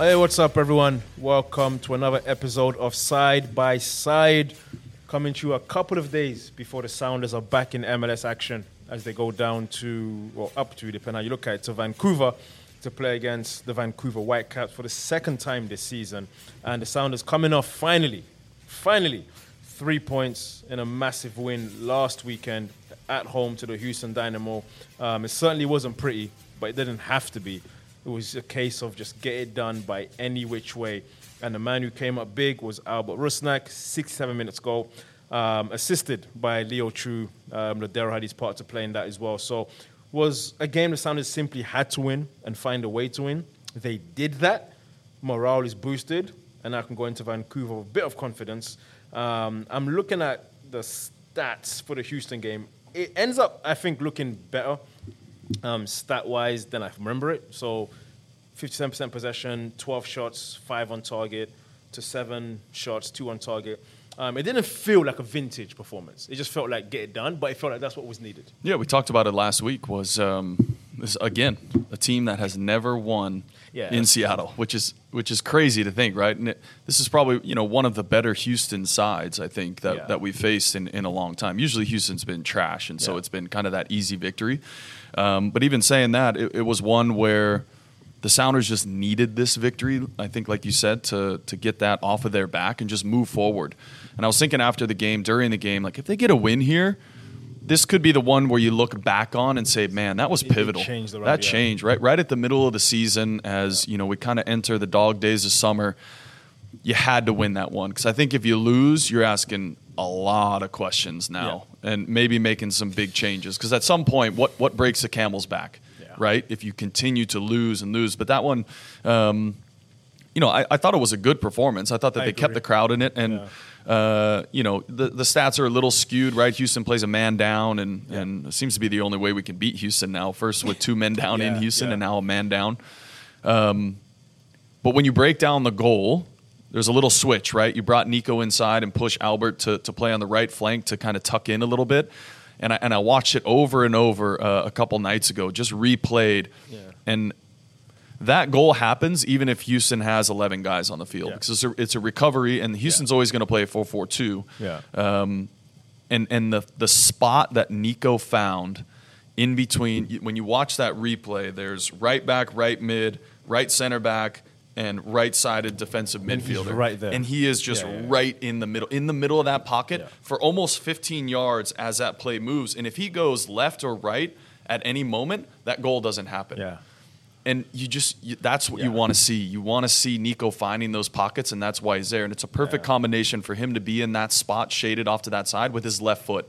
Hey, what's up, everyone? Welcome to another episode of Side by Side. Coming to you a couple of days before the Sounders are back in MLS action as they go down to, or up to, depending how you look at it, to Vancouver to play against the Vancouver Whitecaps for the second time this season. And the Sounders coming off finally, finally, three points in a massive win last weekend at home to the Houston Dynamo. Um, it certainly wasn't pretty, but it didn't have to be. It was a case of just get it done by any which way. And the man who came up big was Albert Rusnak, 67 minutes goal, um, assisted by Leo Chu. Um, Lodeiro had his part to play in that as well. So was a game the Sounders simply had to win and find a way to win. They did that. Morale is boosted, and I can go into Vancouver with a bit of confidence. Um, I'm looking at the stats for the Houston game. It ends up, I think, looking better um, stat wise than I remember it. So 57% possession, 12 shots, 5 on target, to 7 shots, 2 on target. Um, it didn't feel like a vintage performance. It just felt like get it done, but it felt like that's what was needed. Yeah, we talked about it last week. Was um, this, again a team that has never won Yeah. in Seattle, which is which is crazy to think, right? And it, this is probably you know one of the better Houston sides I think that, Yeah. that we've faced in, in a long time. Usually Houston's been trash, and so Yeah. it's been kind of that easy victory. Um, but even saying that, it, it was one where the Sounders just needed this victory. I think, like you said, to to get that off of their back and just move forward. And I was thinking after the game, during the game, like if they get a win here, this could be the one where you look back on and say, "Man, that was pivotal. changed the that yeah. changed right, right at the middle of the season, as you know, we kind of enter the dog days of summer. You had to win that one because I think if you lose, you're asking a lot of questions now, and maybe making some big changes. Because at some point, what what breaks the camel's back, Yeah. right? If you continue to lose and lose, but that one. Um, you know, I, I thought it was a good performance. I thought that I they kept the crowd in it, and uh, you know, the the stats are a little skewed, right? Houston plays a man down, and and it seems to be the only way we can beat Houston now. First with two men down in Houston, yeah. and now a man down. Um, but when you break down the goal, there's a little switch, right? You brought Nico inside and push Albert to, to play on the right flank to kind of tuck in a little bit. And I, and I watched it over and over uh, a couple nights ago, just replayed. Yeah. And that goal happens even if Houston has 11 guys on the field Yeah. because it's a, it's a recovery, and Houston's always going to play a 4 4 2 Yeah. Um, and and the the spot that Nico found in between when you watch that replay, there's right back, right mid, right center back, and right sided defensive he's midfielder. right there. And he is just Yeah, yeah, yeah. right in the middle, in the middle of that pocket Yeah. for almost 15 yards as that play moves. And if he goes left or right at any moment, that goal doesn't happen Yeah. And you just you, that's what you want to see. You want to see Nico finding those pockets, and that's why he's there. And it's a perfect Yeah. combination for him to be in that spot, shaded off to that side with his left foot.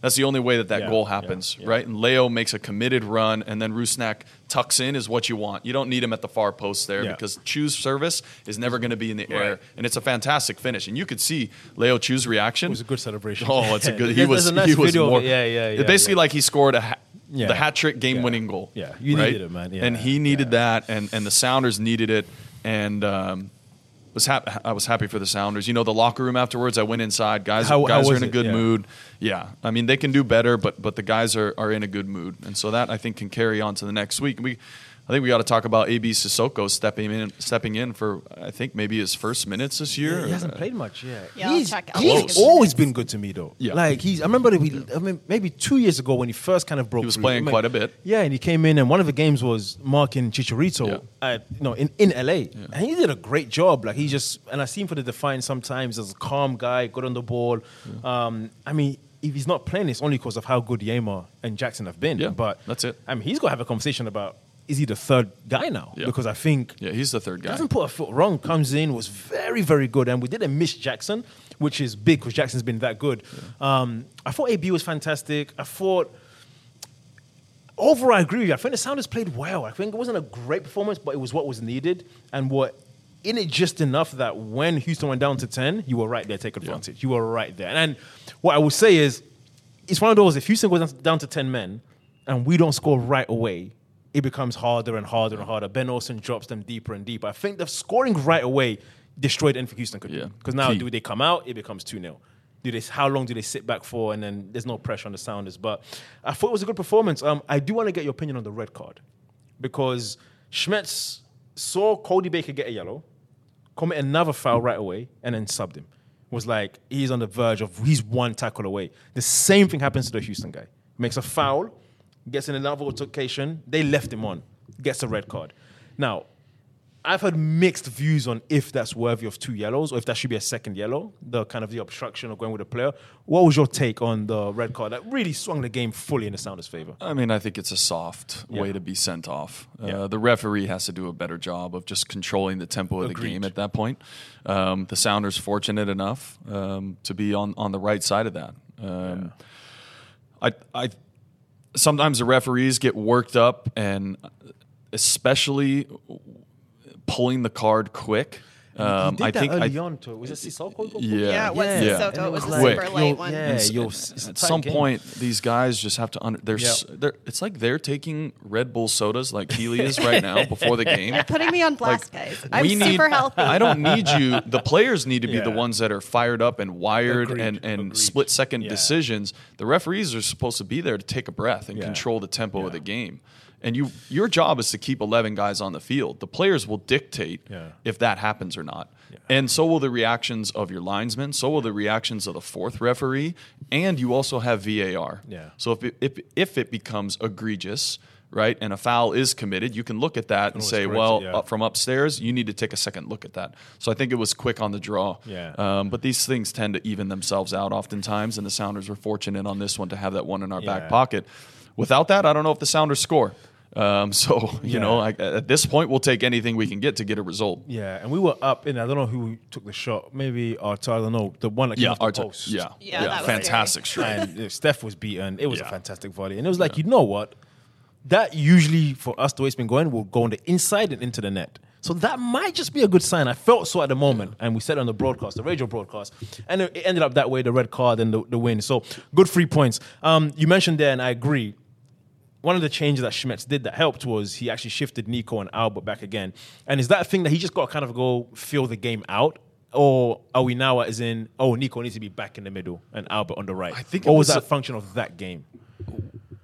That's the only way that that Yeah, goal happens, yeah. right? And Leo makes a committed run, and then Rusnak tucks in is what you want. You don't need him at the far post there Yeah. because Chu's service is never going to be in the air, and it's a fantastic finish. And you could see Leo Chu's reaction. It was a good celebration. Oh, it's a good. He was a nice he was more. Yeah, yeah, yeah, basically yeah. like he scored a Yeah. the hat trick game Yeah. winning goal. Yeah. You right? needed it, man. Yeah. And he needed Yeah. that, and and the Sounders needed it, and um, was hap- I was happy for the Sounders. You know, the locker room afterwards, I went inside. Guys, How- how guys are in a good Yeah. mood. Yeah, I mean they can do better, but but the guys are are in a good mood, and so that I think can carry on to the next week. We. I think we got to talk about AB Cissoko stepping in, stepping in for I think maybe his first minutes this year. He hasn't played much yet. Yeah, I'll he's he's always been good to me though. Yeah. Like he's. I remember that we. I mean, maybe two years ago when he first kind of broke. He was through. playing I mean, quite a bit. Yeah, and he came in, and one of the games was marking Chicharito. Yeah. At, you know, in in LA, and he did a great job. Like he just, and I see him for the Defiant sometimes as a calm guy, good on the ball. Um, I mean. If he's not playing, it's only because of how good Yeimar and Jackson have been. Yeah, but that's it. I mean, he's got to have a conversation about is he the third guy now? Yeah. Because I think Yeah, he's the third guy. doesn't put a foot wrong. Comes in, was very, very good, and we didn't miss Jackson, which is big because Jackson's been that good. Um, I thought AB was fantastic. I thought overall, I agree with you. I think the Sounders played well. I think it wasn't a great performance, but it was what was needed and what in it just enough that when Houston went down to 10, you were right there, take advantage. You were right there. And what I would say is, it's one of those, if Houston goes down to 10 men and we don't score right away, it becomes harder and harder and harder. Ben Olsen drops them deeper and deeper. I think the scoring right away destroyed anything Houston could Yeah. do. Because now, Key. do they come out? It becomes 2 0. Do they, how long do they sit back for? And then there's no pressure on the Sounders. But I thought it was a good performance. Um, I do want to get your opinion on the red card because Schmetz saw Cody Baker get a yellow, commit another foul right away, and then subbed him. Was like he's on the verge of he's one tackle away. The same thing happens to the Houston guy. Makes a foul, gets in another altercation. They left him on, gets a red card. Now, I've heard mixed views on if that's worthy of two yellows or if that should be a second yellow, the kind of the obstruction of going with a player. What was your take on the red card that really swung the game fully in the Sounders' favor? I mean, I think it's a soft Yeah. way to be sent off. Yeah. Uh, the referee has to do a better job of just controlling the tempo of the game at that point. Um, the Sounders fortunate enough um, to be on, on the right side of that. Um, I, I sometimes the referees get worked up, and especially pulling the card quick. Um, he did I that think early I, on to was it Cissoko? Yeah. Yeah, it was Yeah. Cissoko. And It was a quick. super late You'll- one. Yeah, you'll, s- at some game. point, these guys just have to. Under, they're, s- they're It's like they're taking Red Bull sodas like Keely is right now before the game. You're Putting me on blast, Like, guys. I'm we super need, healthy. I don't need you. The players need to be the ones that are fired up and wired Agreed, and, and agreed. split second Yeah. decisions. The referees are supposed to be there to take a breath and Yeah. control the tempo Yeah. of the game. And you, your job is to keep 11 guys on the field. The players will dictate Yeah. if that happens or not. And so will the reactions of your linesmen. So will the reactions of the fourth referee. And you also have VAR. Yeah. So if it, if, if it becomes egregious, right, and a foul is committed, you can look at that and say, it, well, yeah. up from upstairs, you need to take a second look at that. So I think it was quick on the draw. Yeah. Um, but these things tend to even themselves out oftentimes, and the Sounders were fortunate on this one to have that one in our Yeah. back pocket. Without that, I don't know if the Sounders score. Um, so you Yeah. know, I, at this point, we'll take anything we can get to get a result. Yeah, and we were up in. I don't know who took the shot. Maybe Arta. I don't know the one that came Yeah, off the our post. yeah, Yeah, that was fantastic strike. and Steph was beaten. It was a fantastic volley, and it was like, you know what? That usually for us, the way it's been going, will go on the inside and into the net. So that might just be a good sign. I felt so at the moment, and we said on the broadcast, the radio broadcast, and it it ended up that way, the red card and the, the win. So good three points. Um, you mentioned there, and I agree. One of the changes that Schmetz did that helped was he actually shifted Nico and Albert back again. And is that a thing that he just got to kind of go feel the game out? Or are we now as in, oh, Nico needs to be back in the middle and Albert on the right? I think it or was was that a function of that game?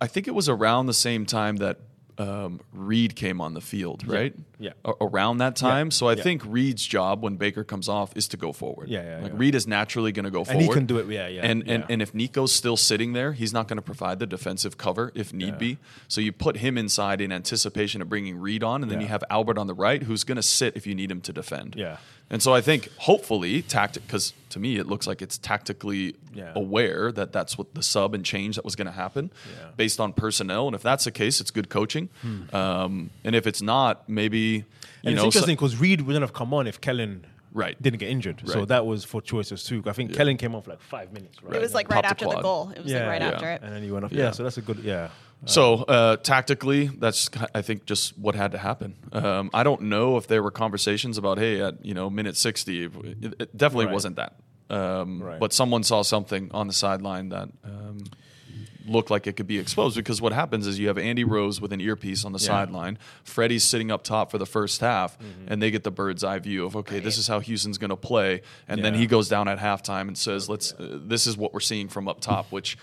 I think it was around the same time that um, Reed came on the field, right? yeah. A- around that time. So I yeah. think Reed's job when Baker comes off is to go forward. Yeah, yeah, Like yeah. Reed is naturally going to go And forward. he can do it, yeah, yeah, And and yeah. and if Nico's still sitting there, he's not going to provide the defensive cover if need Yeah. be. So you put him inside in anticipation of bringing Reed on, and then Yeah. you have Albert on the right, who's going to sit if you need him to defend. Yeah. And so I think hopefully tactic because to me it looks like it's tactically Yeah. aware that that's what the sub and change that was going to happen Yeah. Hmm. based on personnel. And if that's the case, it's good coaching. Um, and if it's not, maybe you And know it's interesting because Reed wouldn't have come on if Kelyn Right. didn't get injured. So that was for choices too. I think Kelyn came on for like five minutes, right? It was like Pop right the after the goal. It was like right Yeah. after it. And then he went off. Yeah, Yeah. so that's a good, yeah. So uh, tactically, that's I think just what had to happen. Um, I don't know if there were conversations about hey at you know minute sixty. It, it definitely Right. wasn't that. Um, Right. But someone saw something on the sideline that um, looked like it could be exposed because what happens is you have Andy Rose with an earpiece on the Yeah. sideline, Freddie's sitting up top for the first half, Mm-hmm. and they get the bird's eye view of okay, this is how Houston's going to play, and then he goes down at halftime and says, "Let's." Uh, this is what we're seeing from up top, which.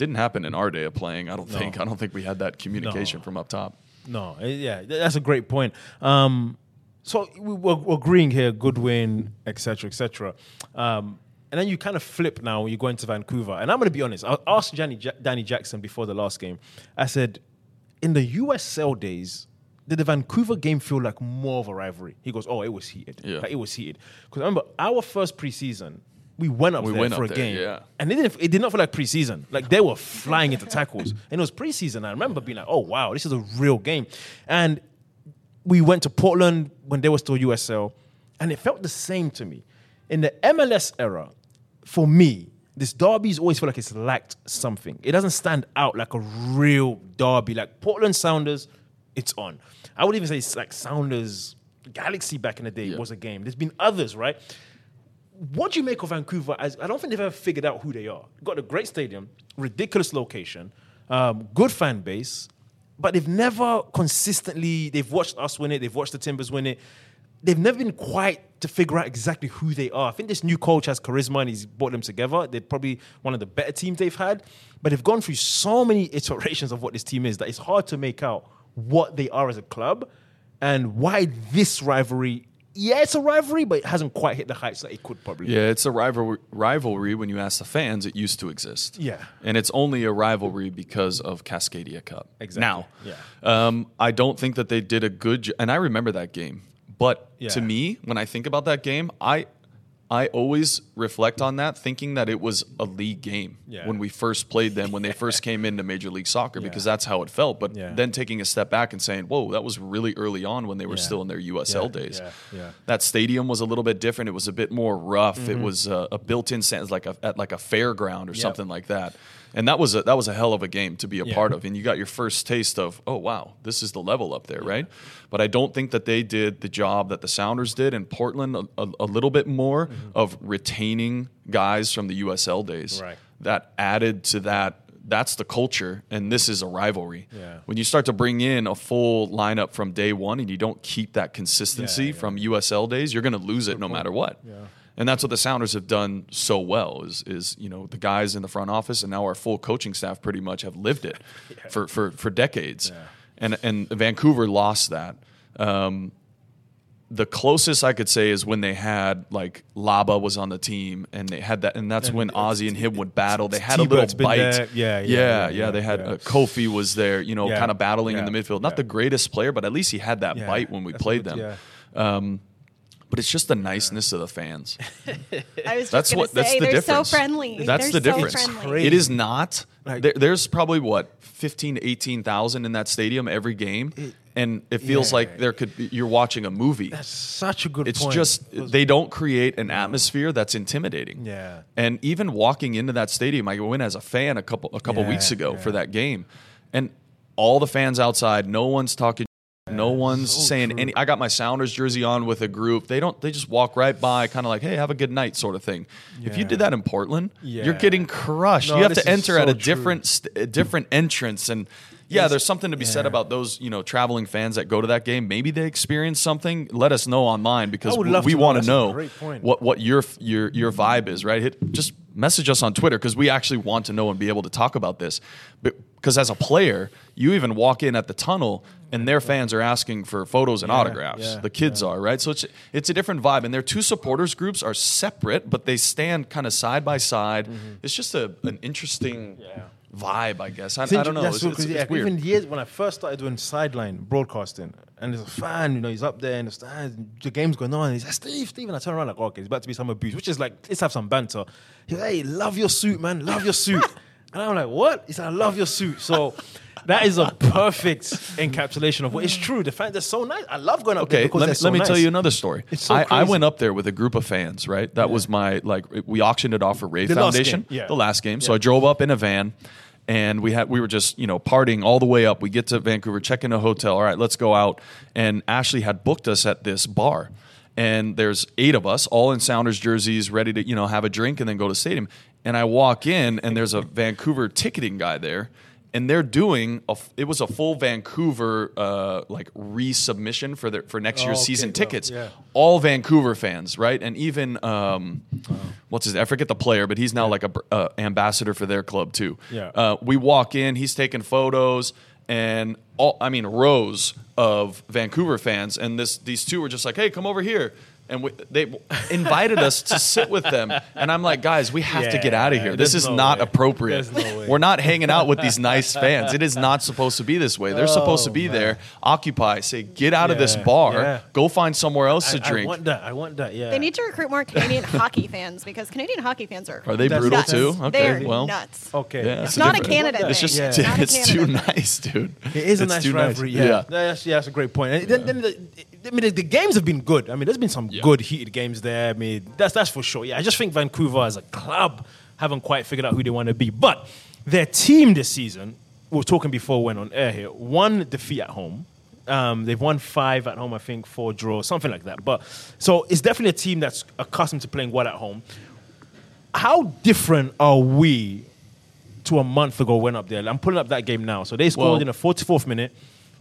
Didn't happen in our day of playing. I don't think. I don't think we had that communication No. from up top. No, eh, yeah, that's a great point. Um, so we- we're, we're agreeing here, good win, etc., etc. Um, and then you kind of flip now when you go into Vancouver. And I'm going to be honest. I asked Danny, Ja- Danny Jackson before the last game. I said, in the USL days, did the Vancouver game feel like more of a rivalry? He goes, "Oh, it was heated. Yeah. Like, it was heated." Because remember, our first preseason, we went up We there went for up a there, game, yeah. and it didn't. It did not feel like preseason. Like they were flying into tackles, and it was preseason. I remember being like, "Oh wow, this is a real game." And we went to Portland when they were still USL, and it felt the same to me. In the MLS era, for me, this derby's always feel like it's lacked something. It doesn't stand out like a real derby. Like Portland Sounders, it's on. I would even say it's like Sounders Galaxy back in the day Yeah. was a game. There's been others, right? What do you make of Vancouver? As I don't think they've ever figured out who they are. Got a great stadium, ridiculous location, um, good fan base, but they've never consistently. They've watched us win it. They've watched the Timbers win it. They've never been quite to figure out exactly who they are. I think this new coach has charisma and he's brought them together. They're probably one of the better teams they've had, but they've gone through so many iterations of what this team is that it's hard to make out what they are as a club and why this rivalry. Yeah, it's a rivalry, but it hasn't quite hit the heights that it could probably. Yeah, it's a rivalry, rivalry when you ask the fans. It used to exist. Yeah. and it's only a rivalry because of Cascadia Cup. Exactly. Now, Yeah. um, I don't think that they did a good. Jo- and I remember that game, but Yeah. to me, when I think about that game, I I always reflect on that, thinking that it was a league game Yeah. when we first played them, when they first came into Major League Soccer, because that's how it felt. But Yeah. then taking a step back and saying, "Whoa, that was really early on when they were Yeah. still in their USL Yeah, days." yeah, yeah. that stadium was a little bit different. It was a bit more rough. Mm-hmm. It was uh, a built-in sense, like a at like a fairground or something like that. And that was a that was a hell of a game to be a Yeah. part of. And you got your first taste of, oh wow, this is the level up there, right? But I don't think that they did the job that the Sounders did in Portland a, a, a little bit more of retaining guys from the USL days. Mm-hmm. Right. That added to that. That's the culture, and this is a rivalry. Yeah. When you start to bring in a full lineup from day one, and you don't keep that consistency yeah. from USL days, you're going to lose it no matter what. And that's what the Sounders have done so well. Is is you know the guys in the front office and now our full coaching staff pretty much have lived it for, for for decades. And and Vancouver lost that. Um, the closest I could say is when they had like Laba was on the team and they had that, and that's And when Ozzy and him would battle. They had a little bite. there. Yeah, yeah, yeah, yeah, yeah. They had yeah. uh, Kofi was there, you know, Yeah, kind of battling in the midfield. Not yeah. the greatest player, but at least he had that Yeah, bite when we that's played good, them. yeah. But it's just the niceness of the fans. I was That's gonna what. That's say, the they're difference. so friendly. That's They're the so difference. friendly. It is not. Like- there, there's probably what 15 to 18,000 in that stadium every game, and it feels yeah. like there could. Be, you're watching a movie. That's such a good point. It's point. just they don't create an atmosphere that's intimidating. Yeah. And even walking into that stadium, I went as a fan a couple a couple Yeah, weeks ago yeah. for that game, and all the fans outside, no one's talking. No one's so saying true. any. I got my Sounders jersey on with a group. They don't. They just walk right by, kind of like, "Hey, have a good night," sort of thing. If you did that in Portland, you're getting crushed. No, you have to enter at so a different, st- a different entrance, and yeah, there's something to be said about those, you know, traveling fans that go to that game. Maybe they experience something. Let us know online because we- we want to know what what your your your vibe is. Right? Hit, just message us on Twitter because we actually want to know and be able to talk about this. Because as a player, you even walk in at the tunnel and their fans are asking for photos and Yeah, autographs. yeah, the kids are right, so it's it's a different vibe. And their two supporters groups are separate, but they stand kind of side by side. Mm-hmm. It's just a an interesting vibe, I guess. I, I don't know. It's, so it's, it's Yeah, weird. Even years when I first started doing sideline broadcasting, and there's a fan, you know, he's up there in the stands, ah, the game's going on, and he's like, Steve, Steve, and I turn around like, okay, it's about to be some abuse, which is like, let's have some banter. He's like, hey, love your suit, man, love your suit. and I'm like, what? He's like, I love your suit. So that is a perfect encapsulation of what it's true. The fans are so nice. I love going up there Okay, because let me, so let me tell you another story. It's so I, I went up there with a group of fans, right? That was my like we auctioned it off for Ray The last Foundation, game, yeah. the last game. So I drove up in a van and we had we were just, you know, partying all the way up. We get to Vancouver, check in a hotel. All right, let's go out. And Ashley had booked us at this bar. And there's eight of us, all in Sounders jerseys, ready to, you know, have a drink and then go to stadium. And I walk in and there's a Vancouver ticketing guy there and they're doing a, it was a full Vancouver uh, like resubmission for their for next year's Oh, okay, season well, tickets. yeah. All Vancouver fans, right? And even um, what's his? I forget the player, but he's now like a uh, ambassador for their club too. Yeah. Uh, we walk in, he's taking photos, and all I mean rows of Vancouver fans, and this these two were just like, "Hey, come over here." And we, they invited us to sit with them, and I'm like, guys, we have to get out of here. This is no not way. appropriate. No. We're not hanging out with these nice fans. It is not supposed to be this way. They're supposed to be oh, there, occupy, say, get out of this Oh, bar, yeah. go find somewhere else I, to drink. I want that. I want that. Yeah. They need to recruit more Canadian hockey fans because Canadian hockey fans are Are they That's brutal nuts. too? Okay, They're well, nuts. Okay. Yeah, It's it's not a different- Canada It's just Yeah. It's it's too nice, dude. It is a It's nice too rivalry. Nice. Yeah, yeah. That's, yeah, that's a great point. And then, then the, I mean, the, the games have been good. I mean, there's been some Yeah. good heated games there. I mean, that's that's for sure. Yeah, I just think Vancouver as a club haven't quite figured out who they want to be. But their team this season, we were talking before we went on air here, one defeat at home. Um, they've won five at home, I think, four draws, something like that. But so it's definitely a team that's accustomed to playing well at home. How different are we to a month ago when up there? I'm pulling up that game now. So they scored Well- in the 44th minute,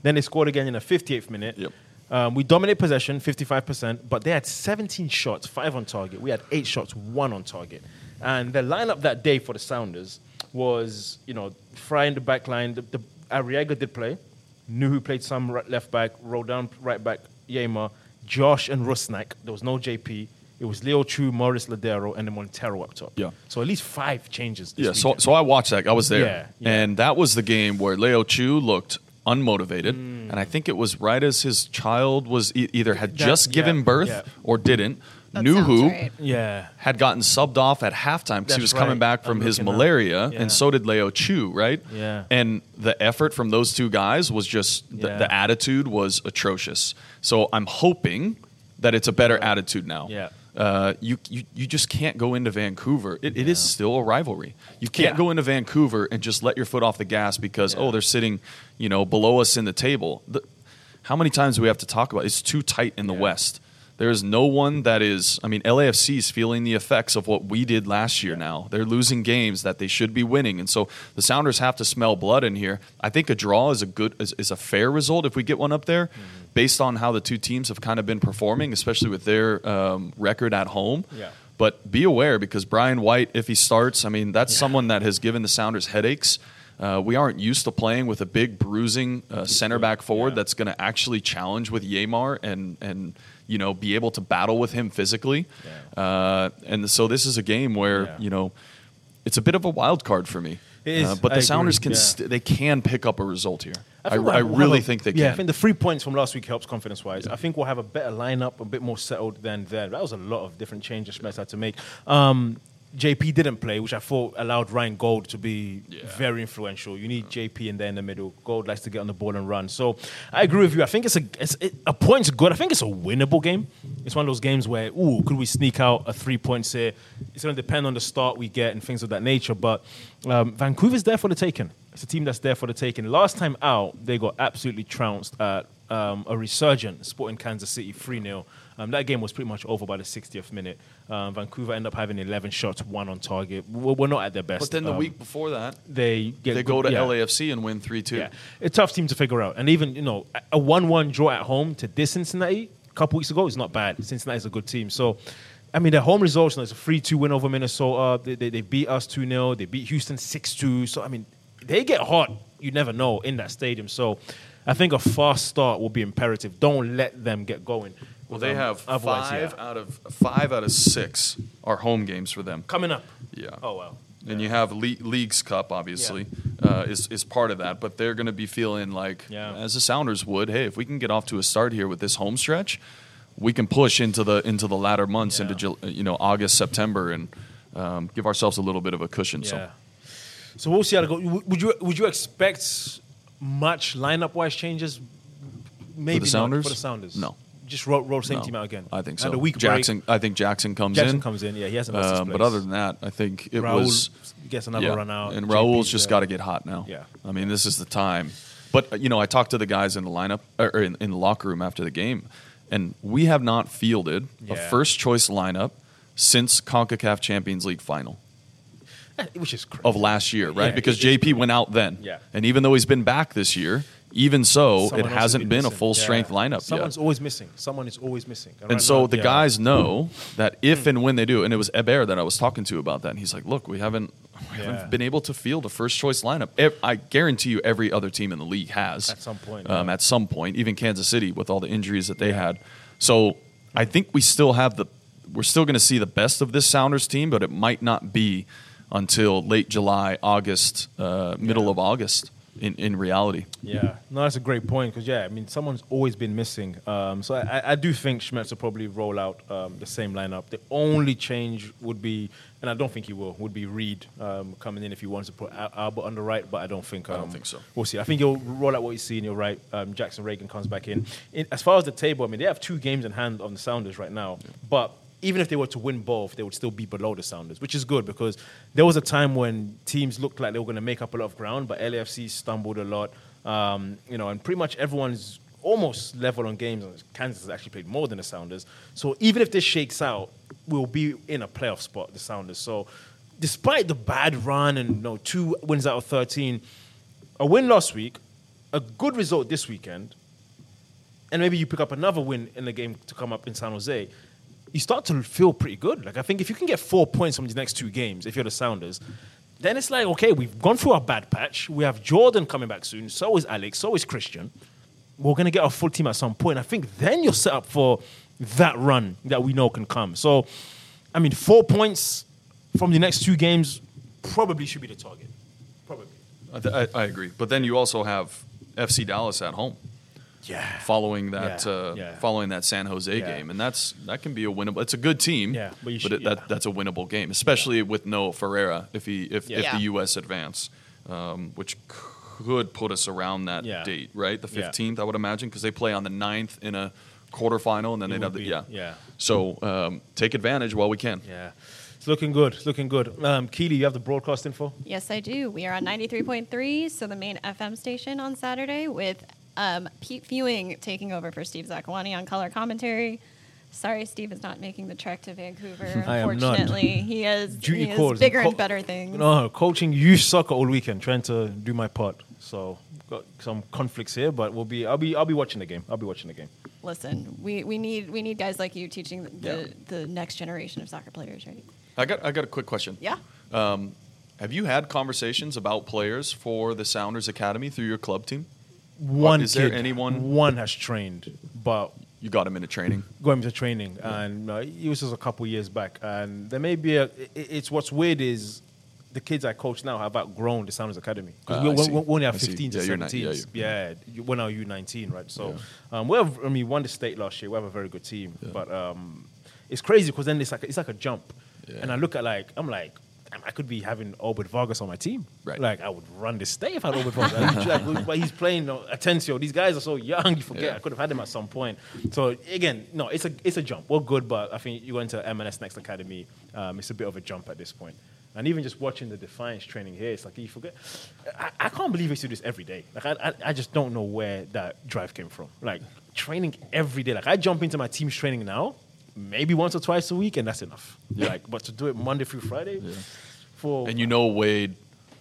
then they scored again in the 58th minute. Yep. Um, we dominate possession, 55%, but they had 17 shots, five on target. We had eight shots, one on target. And the lineup that day for the Sounders was, you know, Frei in the back line. The, the, Arreaga did play. Nouhou played some right, left back, Roldan right back, Yeimar, Josh and Rusnak. There was no JP. It was Leo Chu, Morris Lodeiro, and then Montero up top. Yeah. So at least five changes. This Yeah, so so I watched that. I was there, Yeah, yeah. and that was the game where Leo Chu looked unmotivated, Mm. and I think it was right as his child was e- either had That- just given yeah, birth yeah. or didn't. That Nouhou right. yeah. had gotten subbed off at halftime because he That's was coming back from I'm his malaria, Yeah. and so did Leo Chu, right? Yeah. And the effort from those two guys was just the, Yeah. the attitude was atrocious. So I'm hoping that it's a better attitude now. Yeah. Uh, you, you you just can't go into Vancouver. It, it is still a rivalry. You can't Yeah. go into Vancouver and just let your foot off the gas because Yeah. oh they're sitting, you know, below us in the table. The, how many times do we have to talk about? It's too tight in the Yeah. West. There is no one that is. I mean, LAFC is feeling the effects of what we did last year. Now they're losing games that they should be winning, and so the Sounders have to smell blood in here. I think a draw is a good is, is a fair result if we get one up there, Mm-hmm. based on how the two teams have kind of been performing, especially with their um, record at home. Yeah. But be aware because Brian White, if he starts, I mean, that's someone that has given the Sounders headaches. Uh, we aren't used to playing with a big bruising uh, center back forward Yeah. that's going to actually challenge with Yeimar and and you know be able to battle with him physically. Uh, and so this is a game where Yeah. you know it's a bit of a wild card for me. It is. Uh, but I the agree. Sounders can Yeah. st- they can pick up a result here. I, we'll I really a- think they Yeah, I think the three points from last week helps confidence wise. I think we'll have a better lineup, a bit more settled than then. That was a lot of different changes Schmetz had to make. Um, JP didn't play, which I thought allowed Ryan Gauld to be very influential. You need JP in there in the middle. Gold likes to get on the ball and run. So I agree with you. I think it's a it's, it, a point's good. I think it's a winnable game. It's one of those games where, ooh, could we sneak out a three points here? It's going to depend on the start we get and things of that nature. But um, Vancouver's there for the taking. It's a team that's there for the taking. Last time out, they got absolutely trounced at um, a resurgent Sporting Kansas City 3 0. Um, that game was pretty much over by the 60th minute. Um, Vancouver end up having 11 shots, one on target. We're, we're not at their best. but then the Um, week before that, they get they go to yeah. LAFC and win three two. Yeah, a tough team to figure out. And even you know a one-one draw at home to this Cincinnati a couple weeks ago is not bad. Cincinnati's a good team. So, I mean, their home results. You know, it's a three-two win over Minnesota. They, they, they beat us two 0 They beat Houston six-two. So I mean, they get hot. You never know in that stadium. So, I think a fast start will be imperative. Don't let them get going. Well, they Um, have otherwise, five yeah. out of five out of six are home games for them. coming up. Yeah. Oh wow. And you have Le- Leagues Cup, obviously, uh, is is part of that. But they're going to be feeling like, Yeah. as the Sounders would, hey, if we can get off to a start here with this home stretch, we can push into the into the latter months, Yeah. into Jul- you know August, September, and um, give ourselves a little bit of a cushion. Yeah. So So we'll see how to go. Would you would you expect much lineup wise changes? Maybe not Sounders? for the Sounders. No. Just roll, roll same no, team out again. I think so. a week Jackson, I think Jackson comes break. Jackson in. comes in. Yeah, he hasn't lost Um, but other than that, I think it Raul was gets another yeah. run out. And JP's Raul's just got to get hot now. Yeah. I mean, this is the time. But uh, you know, I talked to the guys in the lineup or or in, in the locker room after the game, and we have not fielded a first choice lineup since Concacaf Champions League final Eh, which is crazy. of last year, right? Yeah, because JP went out then. Yeah. And even though he's been back this year, even so, Someone it has hasn't been, a missing. full strength Yeah. lineup Someone's yet. always missing. Someone is always missing. And right so now, the yeah. guys know that if and when they do, and it was Eber that I was talking to about that, and he's like, "Look, we haven't, we Yeah. haven't been able to field a first choice lineup. I guarantee you, every other team in the league has At some point, Um. At some point, even Kansas City with all the injuries that they had. So I think we still have the, we're still going to see the best of this Sounders team, but it might not be until late July, August, uh, middle of August. In, in reality, Yeah, no, that's a great point because yeah, I mean, someone's always been missing. Um, so I, I do think Schmetz will probably roll out um, the same lineup. The only change would be, and I don't think he will, would be Reed um, coming in if he wants to put Al- Albert on the right, but I don't think. Um, I don't think so. We'll see. I think he'll roll out what you see, and you're right. Um, Jackson Ragen comes back in. in. As far as the table, I mean, they have two games in hand on the Sounders right now, but. Even if they were to win both, they would still be below the Sounders, which is good because there was a time when teams looked like they were going to make up a lot of ground, but LAFC stumbled a lot. Um, you know, and pretty much everyone's almost level on games. Kansas has actually played more than the Sounders. So even if this shakes out, we'll be in a playoff spot, the Sounders. So despite the bad run and you know, two wins out of 13, a win last week, a good result this weekend, and maybe you pick up another win in the game to come up in San Jose, you start to feel pretty good. Like I think if you can get four points from these next two games, if you're the Sounders, then it's like okay, we've gone through our bad patch. We have Jordan coming back soon. So is Alex. So is Christian. We're gonna get our full team at some point. I think then you're set up for that run that we know can come. So, I mean, four points from the next two games probably should be the target. Probably. I, I, I agree. But then you also have FC Dallas at home Yeah. following that Yeah, uh, yeah. following that San Jose Yeah. game, and that's that can be a winnable. It's a good team, Yeah, but you but should- it, that, that's a winnable game, especially with no Ferreira if he if, if Yeah. the U.S. advance, um, which could put us around that Yeah. date, right? The Yeah. fifteenth, I would imagine, because they play on the 9th in a quarterfinal, and then It they'd have the be, yeah yeah. So um, take advantage while we can. Yeah. It's looking good. It's looking good. Um, Keely, you have the broadcast info? Yes, I do. We are on 93.3, so the main FM station on Saturday with um, Pete Fewing taking over for Steve Zakuani on color commentary. Sorry, Steve is not making the trek to Vancouver. I am not. Unfortunately, he has, Duty he has calls. bigger Co- and better things. No, coaching youth soccer all weekend, trying to do my part. So got some conflicts here, but we'll be. I'll be. I'll be watching the game. I'll be watching the game. Listen, we, we need we need guys like you teaching the, Yeah. the, the next generation of soccer players, right? I got I got a quick question. Yeah. Um, have you had conversations about players for the Sounders Academy through your club team? One is there kid, anyone- One has trained, but You got him into training. going to training, and uh, it was just a couple years back. And there may be a. i- It's what's weird is the kids I coach now have outgrown the Sounders Academy Ah, because I we, we, we only have 15 to Yeah, you're not- 17. yeah, Yeah, you- we're now U19, right? So um, we have. I mean, won the state last year. We have a very good team, but um, it's crazy because then it's like it's like a jump, Yeah. and I look at like I'm like. Damn, I could be having Obed Vargas on my team. Right. Like, I would run this state if I had Obed Vargas. Like, but he's playing you know, Atencio. These guys are so young, you forget. Yeah. I could have had him at some point. So, again, no, it's a, it's a jump. We're good, but I think you go into MLS Next Academy, um, it's a bit of a jump at this point. And even just watching the Defiance training here, it's like you forget. I, I can't believe we do this every day. Like, I, I, I just don't know where that drive came from. Like, training every day. Like, I jump into my team's training now, maybe once or twice a week, and that's enough. Like, but to do it Monday through Friday, for And you know Wade.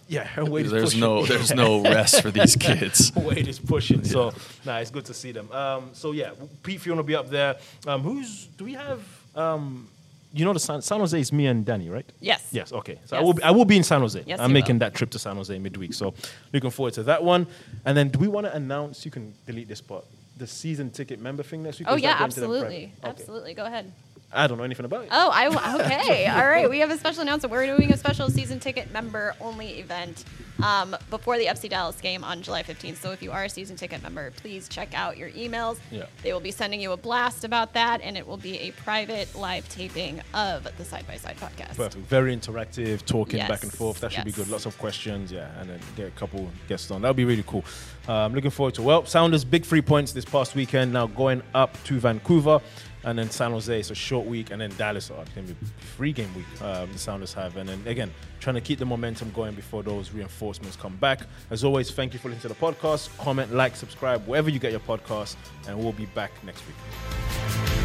yeah, her weight is There's pushing. no there's no rest for these kids. Wade is pushing. So, nah, it's good to see them. Um, so yeah, Pete Fewing will be up there. Um, who's do we have? Um, you know the San, San Jose is me and Danny, right? Yes. Yes. Okay. So I will be, I will be in San Jose. Yes, I'm making will. that trip to San Jose midweek. So looking forward to that one. And then do we want to announce? You can delete this part. The season ticket member thing next week. Oh Or is that yeah, going to them absolutely. Okay. absolutely. Go ahead. I don't know anything about it. Oh, I okay. All right, we have a special announcement. We're doing a special season ticket member only event um, before the FC Dallas game on July 15th. So if you are a season ticket member, please check out your emails. Yeah. They will be sending you a blast about that, and it will be a private live taping of the Side by Side podcast. Perfect. Very interactive, talking back and forth. That should be good. Lots of questions, yeah, and then get a couple guests on. That would be really cool. Um, looking forward to. Well, Sounders big three points this past weekend. Now going up to Vancouver, and then San Jose. It's a short week, and then Dallas. Oh, it's gonna be three game week. Um, the Sounders have, and then again trying to keep the momentum going before those reinforcements come back. As always, thank you for listening to the podcast. Comment, like, subscribe wherever you get your podcast, and we'll be back next week.